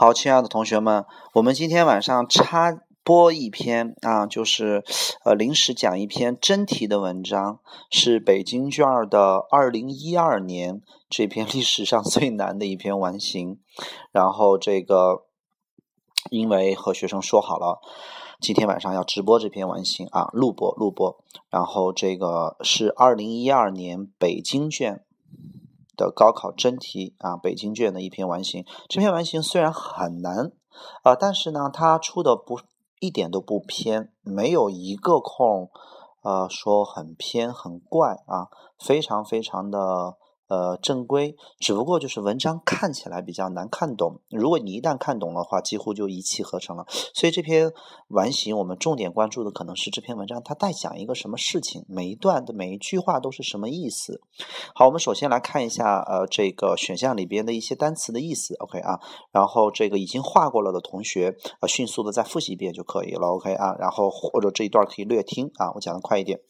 好，亲爱的同学们，我们今天晚上插播一篇啊，就是呃临时讲一篇真题的文章，是北京卷的二零一二年这篇历史上最难的一篇完形。然后这个因为和学生说好了，今天晚上要直播这篇完形啊，录播录播。然后这个是二零一二年北京卷。的高考真题啊，北京卷的一篇完形。这篇完形虽然很难啊，但是呢，它出的不一点都不偏，没有一个空，呃，说很偏很怪啊，非常非常的。呃，正规，只不过就是文章看起来比较难看懂。如果你一旦看懂的话，几乎就一气呵成了。所以这篇完形，我们重点关注的可能是这篇文章它在讲一个什么事情，每一段的每一句话都是什么意思。好，我们首先来看一下呃这个选项里边的一些单词的意思。OK 啊，然后这个已经画过了的同学，呃，迅速的再复习一遍就可以了。OK 啊，然后或者这一段可以略听啊，我讲的快一点。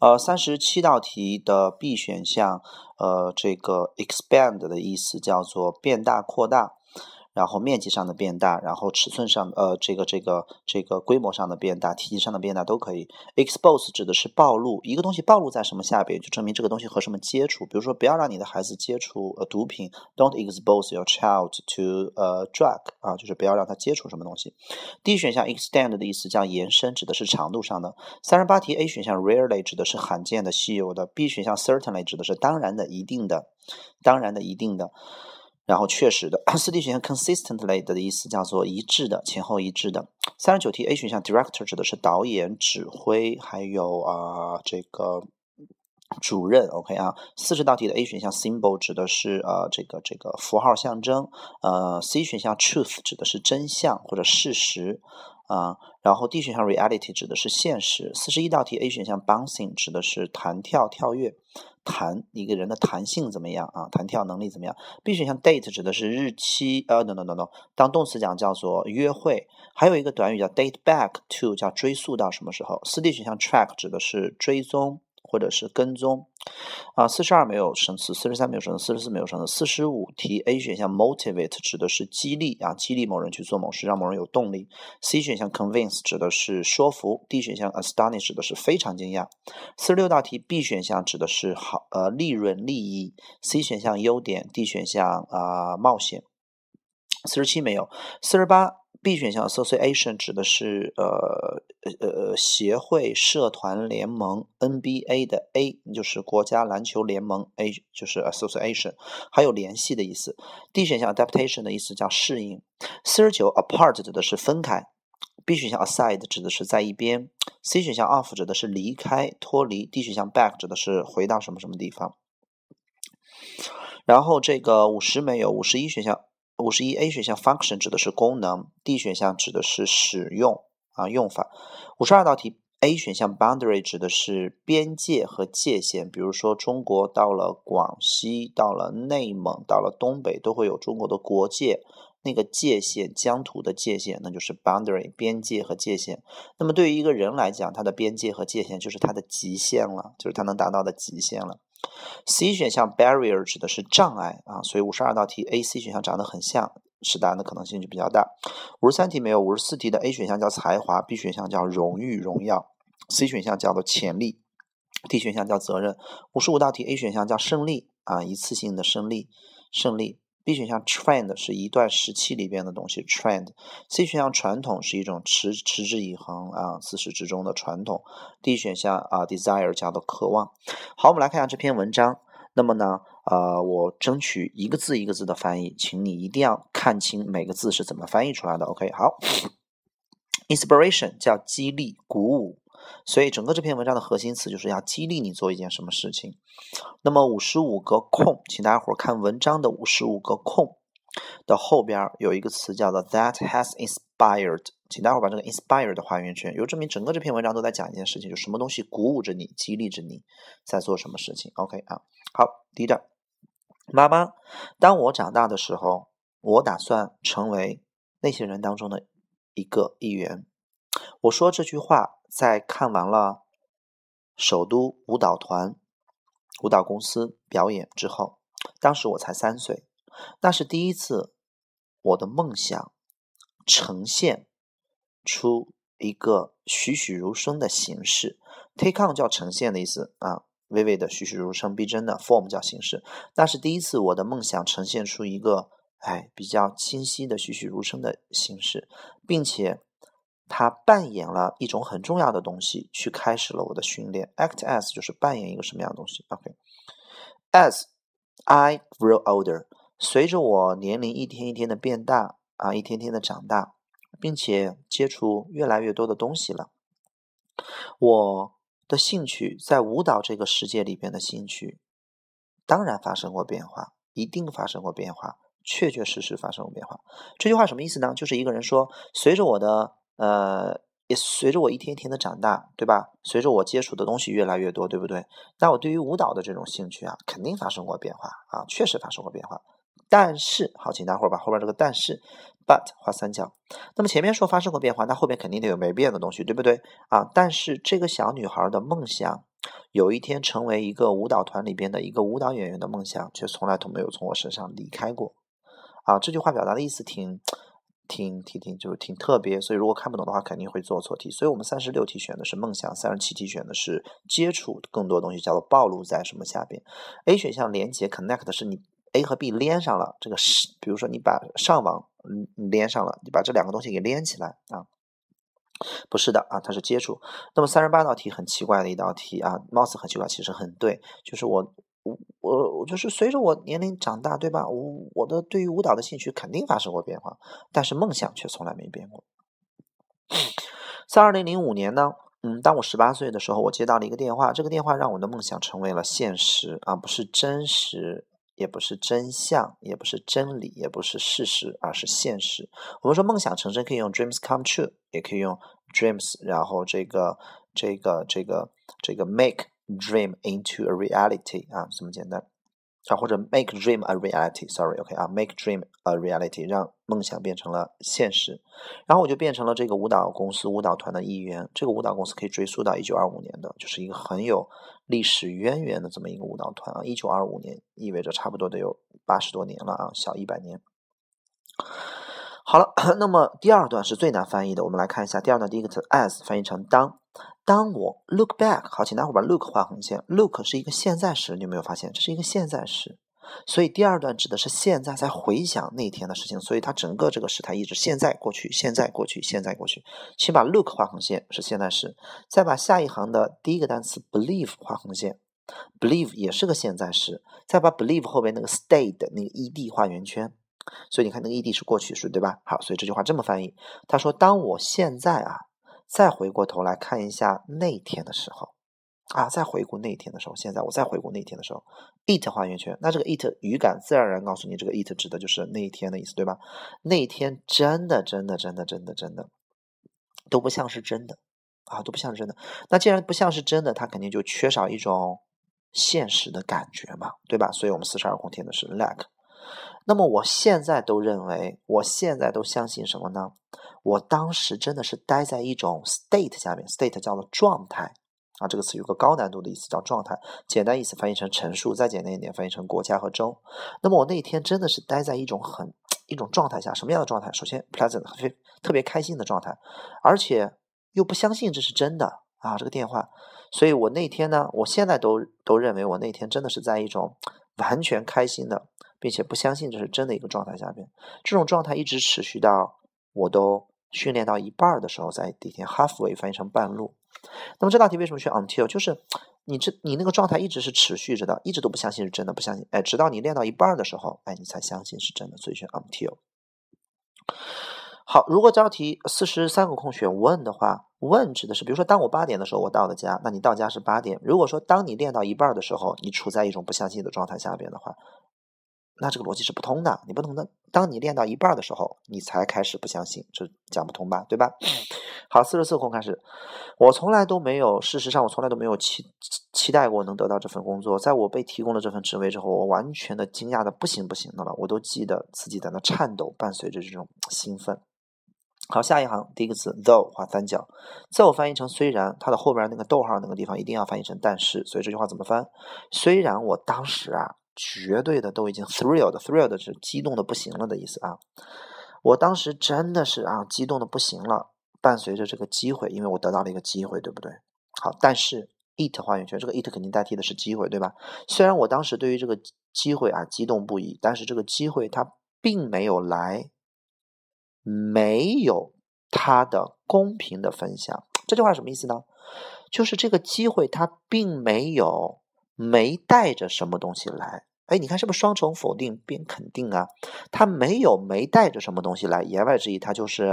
呃，三十七道题的 B 选项，呃，这个 expand 的意思叫做变大、扩大。然后面积上的变大，然后尺寸上，呃，这个这个这个规模上的变大，体积上的变大都可以。Expose 指的是暴露一个东西暴露在什么下边，就证明这个东西和什么接触。比如说，不要让你的孩子接触呃毒品，Don't expose your child to 呃 drug 啊，就是不要让他接触什么东西。D 选项 extend 的意思叫延伸，指的是长度上的。三十八题 A 选项 rarely 指的是罕见的、稀有的。B 选项 certainly 指的是当然的、一定的、当然的、一定的。然后确实的，四 D 选项 consistently 的意思叫做一致的，前后一致的。三十九题 A 选项 director 指的是导演、指挥，还有啊这个主任。OK 啊，四十道题的 A 选项 symbol 指的是呃这个这个符号象征。呃，C 选项 truth 指的是真相或者事实。啊，然后 D 选项 reality 指的是现实。四十一道题 A 选项 bouncing 指的是弹跳、跳跃。弹一个人的弹性怎么样啊？弹跳能力怎么样？B 选项 date 指的是日期，呃，no no no no，当动词讲叫做约会。还有一个短语叫 date back to，叫追溯到什么时候？四 D 选项 track 指的是追踪。或者是跟踪啊，四十二没有生词，四十三没有生词，四十四没有生词。四十五题 A 选项 motivate 指的是激励啊，激励某人去做某事，让某人有动力。C 选项 convince 指的是说服。D 选项 astonish 指的是非常惊讶。四十六道题 B 选项指的是好呃利润利益。C 选项优点。D 选项啊冒险。四十七没有。四十八。B 选项 association 指的是呃呃呃协会、社团、联盟。NBA 的 A 就是国家篮球联盟，A 就是 association，还有联系的意思。D 选项 adaptation 的意思叫适应。四十九 apart 指的是分开。B 选项 aside 指的是在一边。C 选项 off 指的是离开、脱离。D 选项 back 指的是回到什么什么地方。然后这个五十没有，五十一选项。五十一 A 选项 function 指的是功能，D 选项指的是使用啊用法。五十二道题 A 选项 boundary 指的是边界和界限，比如说中国到了广西，到了内蒙，到了东北，都会有中国的国界，那个界限疆土的界限，那就是 boundary 边界和界限。那么对于一个人来讲，他的边界和界限就是他的极限了，就是他能达到的极限了。C 选项 barrier 指的是障碍啊，所以五十二道题 A、C 选项长得很像，是答案的可能性就比较大。五十三题没有，五十四题的 A 选项叫才华，B 选项叫荣誉荣耀，C 选项叫做潜力，D 选项叫责任。五十五道题 A 选项叫胜利啊，一次性的胜利，胜利。B 选项 trend 是一段时期里边的东西，trend。C 选项传统是一种持持之以恒啊，自始至终的传统。D 选项啊 desire 叫做渴望。好，我们来看一下这篇文章。那么呢，呃，我争取一个字一个字的翻译，请你一定要看清每个字是怎么翻译出来的。OK，好。Inspiration 叫激励、鼓舞。所以整个这篇文章的核心词就是要激励你做一件什么事情。那么五十五个空，请大家伙儿看文章的五十五个空的后边有一个词叫做 that has inspired，请大家伙儿把这个 inspired 的画圆圈，有证明整个这篇文章都在讲一件事情，就什么东西鼓舞着你、激励着你在做什么事情。OK 啊，好，第一段，妈妈，当我长大的时候，我打算成为那些人当中的一个一员。我说这句话。在看完了首都舞蹈团舞蹈公司表演之后，当时我才三岁，那是第一次我的梦想呈现出一个栩栩如生的形式，take on 叫呈现的意思啊，微微的栩栩如生、逼真的 form 叫形式。那是第一次我的梦想呈现出一个哎比较清晰的栩栩如生的形式，并且它扮演了一种很重要的东西，去开始了我的训练。act as 就是扮演一个什么样的东西？OK，as I grow older，随着我年龄一天一天的变大啊，一天天的长大。并且接触越来越多的东西了，我的兴趣在舞蹈这个世界里边的兴趣，当然发生过变化，一定发生过变化，确确实实发生过变化。这句话什么意思呢？就是一个人说，随着我的呃，也随着我一天一天的长大，对吧？随着我接触的东西越来越多，对不对？那我对于舞蹈的这种兴趣啊，肯定发生过变化啊，确实发生过变化。但是，好，请大伙儿把后边这个但是。But 画三角，那么前面说发生过变化，那后面肯定得有没变的东西，对不对啊？但是这个小女孩的梦想，有一天成为一个舞蹈团里边的一个舞蹈演员的梦想，却从来都没有从我身上离开过。啊，这句话表达的意思挺挺挺挺，就是挺特别。所以如果看不懂的话，肯定会做错题。所以我们三十六题选的是梦想，三十七题选的是接触更多东西，叫做暴露在什么下边？A 选项连接 connect 是你。A 和 B 连上了，这个是，比如说你把上网嗯连上了，你把这两个东西给连起来啊？不是的啊，它是接触。那么三十八道题很奇怪的一道题啊，貌似很奇怪，其实很对，就是我我我就是随着我年龄长大，对吧？我我的对于舞蹈的兴趣肯定发生过变化，但是梦想却从来没变过。在二零零五年呢，嗯，当我十八岁的时候，我接到了一个电话，这个电话让我的梦想成为了现实啊，不是真实。也不是真相，也不是真理，也不是事实，而是现实。我们说梦想成真可以用 dreams come true，也可以用 dreams，然后这个这个这个这个 make dream into a reality 啊，这么简单。啊，或者 make dream a reality，sorry，OK 啊，make dream a reality，让梦想变成了现实。然后我就变成了这个舞蹈公司舞蹈团的一员。这个舞蹈公司可以追溯到一九二五年的，就是一个很有历史渊源的这么一个舞蹈团啊。一九二五年意味着差不多得有八十多年了啊，小一百年。好了，那么第二段是最难翻译的，我们来看一下第二段第一个词 as 翻译成当。当我 look back，好，请大伙把 look 画横线。look 是一个现在时，你有没有发现这是一个现在时？所以第二段指的是现在在回想那天的事情，所以它整个这个时态一直现在过去，现在过去，现在过去。请把 look 画横线是现在时，再把下一行的第一个单词 believe 画横线，believe 也是个现在时，再把 believe 后边那个 stayed 那个 ed 画圆圈，所以你看那个 ed 是过去式，对吧？好，所以这句话这么翻译，他说当我现在啊。再回过头来看一下那天的时候，啊，再回顾那一天的时候，现在我再回顾那一天的时候，it 画圆圈，那这个 it 语感自然而然告诉你，这个 it 指的就是那一天的意思，对吧？那一天真的真的真的真的真的都不像是真的啊，都不像是真的。那既然不像是真的，它肯定就缺少一种现实的感觉嘛，对吧？所以我们四十二空填的是 lack。那么我现在都认为，我现在都相信什么呢？我当时真的是待在一种 state 下面，state 叫做状态啊，这个词有个高难度的意思叫状态，简单意思翻译成陈述，再简单一点翻译成国家和州。那么我那天真的是待在一种很一种状态下，什么样的状态？首先 pleasant，非特别开心的状态，而且又不相信这是真的啊，这个电话。所以我那天呢，我现在都都认为我那天真的是在一种完全开心的。并且不相信这是真的一个状态下边，这种状态一直持续到我都训练到一半的时候，在第一天 halfway 翻译成半路。那么这道题为什么选 until？就是你这你那个状态一直是持续着的，一直都不相信是真的，不相信，哎，直到你练到一半的时候，哎，你才相信是真的，所以选 until。好，如果这道题四十三个空选 when 的话，when 指的是，比如说当我八点的时候我到的家，那你到家是八点。如果说当你练到一半的时候，你处在一种不相信的状态下边的话。那这个逻辑是不通的，你不能的。当你练到一半的时候，你才开始不相信，这讲不通吧？对吧？好，四十四空开始。我从来都没有，事实上我从来都没有期期待过能得到这份工作。在我被提供了这份职位之后，我完全的惊讶的不行不行的了。我都记得自己在那颤抖，伴随着这种 兴奋。好，下一行第一个字 though 画三角，though 翻译成虽然，它的后边那个逗号那个地方一定要翻译成但是。所以这句话怎么翻？虽然我当时啊。绝对的都已经 thrilled，thrilled 是激动的不行了的意思啊。我当时真的是啊，激动的不行了。伴随着这个机会，因为我得到了一个机会，对不对？好，但是 it 画圆圈，这个 it 肯定代替的是机会，对吧？虽然我当时对于这个机会啊激动不已，但是这个机会它并没有来，没有它的公平的分享。这句话什么意思呢？就是这个机会它并没有没带着什么东西来。哎，你看是不是双重否定变肯定啊？它没有没带着什么东西来，言外之意它就是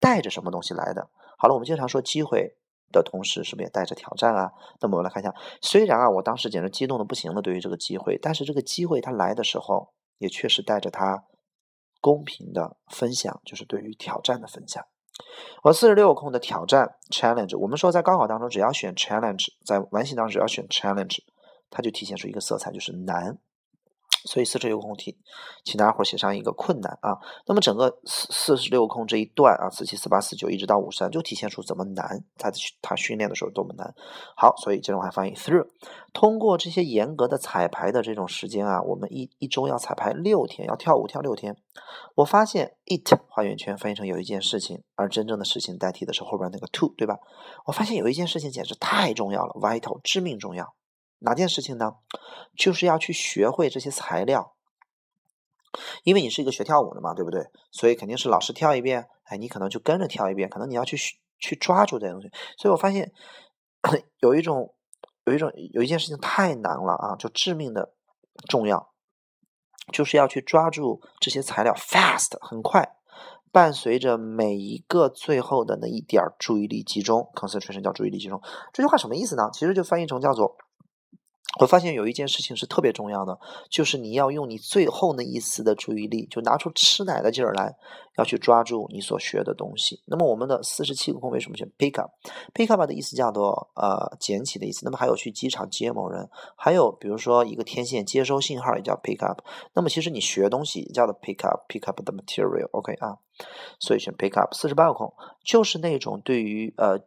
带着什么东西来的。好了，我们经常说机会的同时，是不是也带着挑战啊？那么我们来看一下，虽然啊，我当时简直激动的不行了，对于这个机会，但是这个机会它来的时候，也确实带着它公平的分享，就是对于挑战的分享。我四十六空的挑战 challenge，我们说在高考当中，只要选 challenge，在完形当中只要选 challenge，它就体现出一个色彩，就是难。所以四十六空题，请大家伙写上一个困难啊。那么整个四四十六空这一段啊，四七四八四九一直到五十三，就体现出怎么难，他他训练的时候多么难。好，所以这种话翻译 through，通过这些严格的彩排的这种时间啊，我们一一周要彩排六天，要跳舞跳六天。我发现 it 画圆圈翻译成有一件事情，而真正的事情代替的是后边那个 to，对吧？我发现有一件事情简直太重要了，vital 致命重要。哪件事情呢？就是要去学会这些材料，因为你是一个学跳舞的嘛，对不对？所以肯定是老师跳一遍，哎，你可能就跟着跳一遍，可能你要去去抓住这些东西。所以我发现有一种有一种有一件事情太难了啊，就致命的重要，就是要去抓住这些材料，fast 很快，伴随着每一个最后的那一点注意力集中，concentration 叫注意力集中。这句话什么意思呢？其实就翻译成叫做。我发现有一件事情是特别重要的，就是你要用你最后那一丝的注意力，就拿出吃奶的劲儿来，要去抓住你所学的东西。那么我们的四十七个空为什么选 pick up？pick up 的意思叫做呃捡起的意思。那么还有去机场接某人，还有比如说一个天线接收信号也叫 pick up。那么其实你学东西也叫做 pick up，pick up the material。OK 啊，所以选 pick up。四十八个空就是那种对于呃，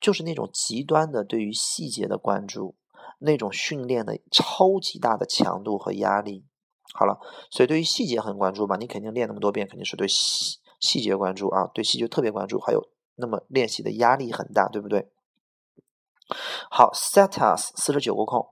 就是那种极端的对于细节的关注。那种训练的超级大的强度和压力，好了，所以对于细节很关注吧？你肯定练那么多遍，肯定是对细细节关注啊，对细节特别关注，还有那么练习的压力很大，对不对？好，set us 四十九个空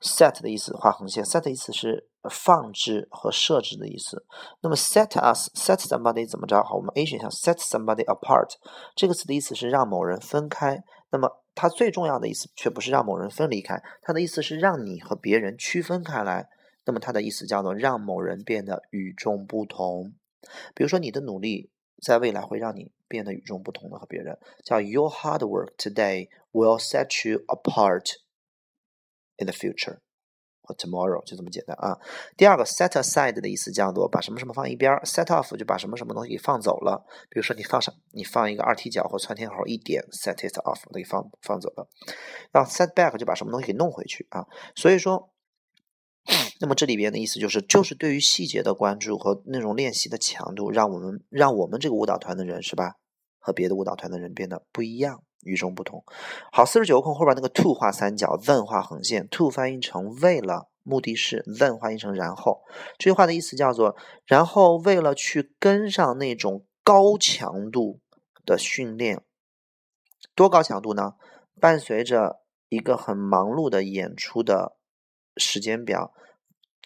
，set 的意思画横线，set 的意思是放置和设置的意思。那么 set us set somebody 怎么着？好，我们 A 选项 set somebody apart 这个词的意思是让某人分开。那么它最重要的意思却不是让某人分离开，它的意思是让你和别人区分开来。那么它的意思叫做让某人变得与众不同。比如说你的努力在未来会让你变得与众不同的和别人，叫 Your hard work today will set you apart in the future. Tomorrow 就这么简单啊。第二个 set aside 的意思叫做把什么什么放一边，set off 就把什么什么东西给放走了。比如说你放上你放一个二踢脚或窜天猴一点，set it off 给放放走了。然后 set back 就把什么东西给弄回去啊。所以说，那么这里边的意思就是，就是对于细节的关注和那种练习的强度，让我们让我们这个舞蹈团的人是吧，和别的舞蹈团的人变得不一样。与众不同。好，四十九个空后边那个 to 画三角，then 画横线。to 翻译成为了，目的是；then 翻译成然后。这句话的意思叫做，然后为了去跟上那种高强度的训练，多高强度呢？伴随着一个很忙碌的演出的时间表，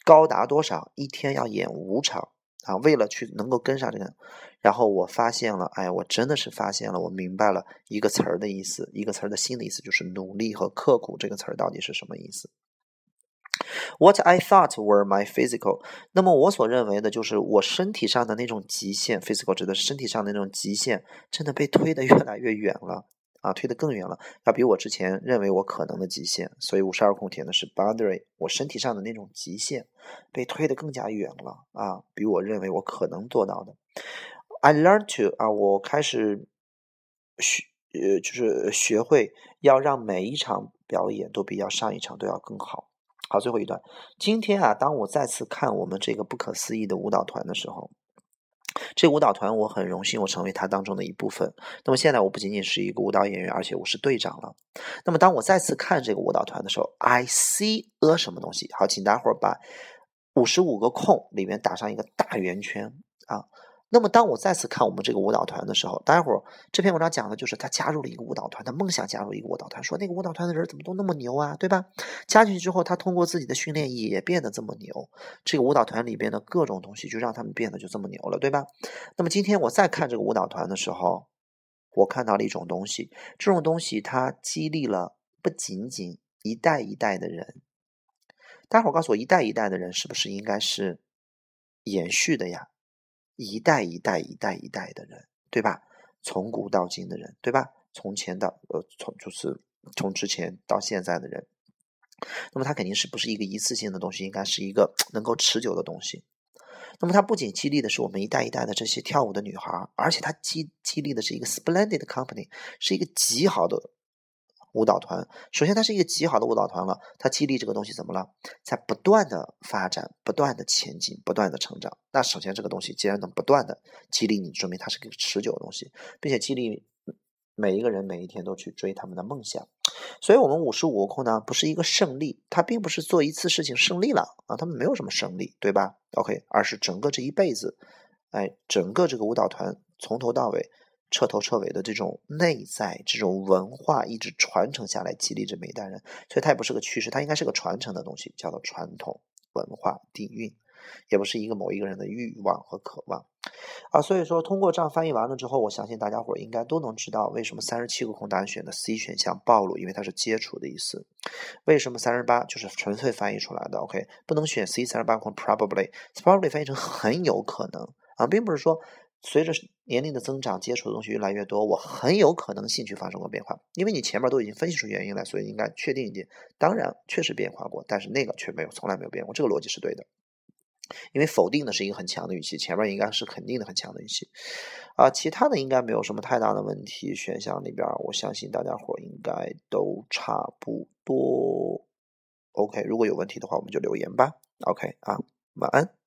高达多少？一天要演五场。啊，为了去能够跟上这个，然后我发现了，哎，我真的是发现了，我明白了一个词儿的意思，一个词儿的新的意思就是努力和刻苦这个词儿到底是什么意思？What I thought were my physical，那么我所认为的就是我身体上的那种极限，physical 指的是身体上的那种极限，真的被推得越来越远了。啊，推得更远了，要比我之前认为我可能的极限，所以五十二空填的是 boundary，我身体上的那种极限被推得更加远了啊，比我认为我可能做到的。I learned to 啊，我开始学呃，就是学会要让每一场表演都比要上一场都要更好。好，最后一段，今天啊，当我再次看我们这个不可思议的舞蹈团的时候。这舞蹈团，我很荣幸，我成为他当中的一部分。那么现在，我不仅仅是一个舞蹈演员，而且我是队长了。那么当我再次看这个舞蹈团的时候，I see a 什么东西？好，请大伙儿把五十五个空里面打上一个大圆圈啊。那么，当我再次看我们这个舞蹈团的时候，待会儿这篇文章讲的就是他加入了一个舞蹈团，他梦想加入一个舞蹈团，说那个舞蹈团的人怎么都那么牛啊，对吧？加进去之后，他通过自己的训练也变得这么牛，这个舞蹈团里边的各种东西就让他们变得就这么牛了，对吧？那么今天我再看这个舞蹈团的时候，我看到了一种东西，这种东西它激励了不仅仅一代一代的人。待会儿告诉我，一代一代的人是不是应该是延续的呀？一代一代一代一代的人，对吧？从古到今的人，对吧？从前到呃，从就是从之前到现在的人，那么它肯定是不是一个一次性的东西，应该是一个能够持久的东西。那么它不仅激励的是我们一代一代的这些跳舞的女孩，而且它激激励的是一个 splendid company，是一个极好的。舞蹈团，首先它是一个极好的舞蹈团了，它激励这个东西怎么了？在不断的发展、不断的前进、不断的成长。那首先这个东西既然能不断的激励你，说明它是个持久的东西，并且激励每一个人每一天都去追他们的梦想。所以，我们五十五个空呢，不是一个胜利，它并不是做一次事情胜利了啊，他们没有什么胜利，对吧？OK，而是整个这一辈子，哎，整个这个舞蹈团从头到尾。彻头彻尾的这种内在、这种文化一直传承下来，激励着每一代人，所以它也不是个趋势，它应该是个传承的东西，叫做传统文化底蕴，也不是一个某一个人的欲望和渴望啊。所以说，通过这样翻译完了之后，我相信大家伙应该都能知道为什么三十七个空答案选的 C 选项暴露，因为它是接触的意思。为什么三十八就是纯粹翻译出来的？OK，不能选 C 三十八空，probably，probably 翻译成很有可能啊，并不是说。随着年龄的增长，接触的东西越来越多，我很有可能兴趣发生过变化。因为你前面都已经分析出原因来，所以应该确定一点。当然，确实变化过，但是那个却没有，从来没有变过。这个逻辑是对的。因为否定的是一个很强的语气，前面应该是肯定的很强的语气。啊，其他的应该没有什么太大的问题。选项里边，我相信大家伙应该都差不多。OK，如果有问题的话，我们就留言吧。OK，啊，晚安。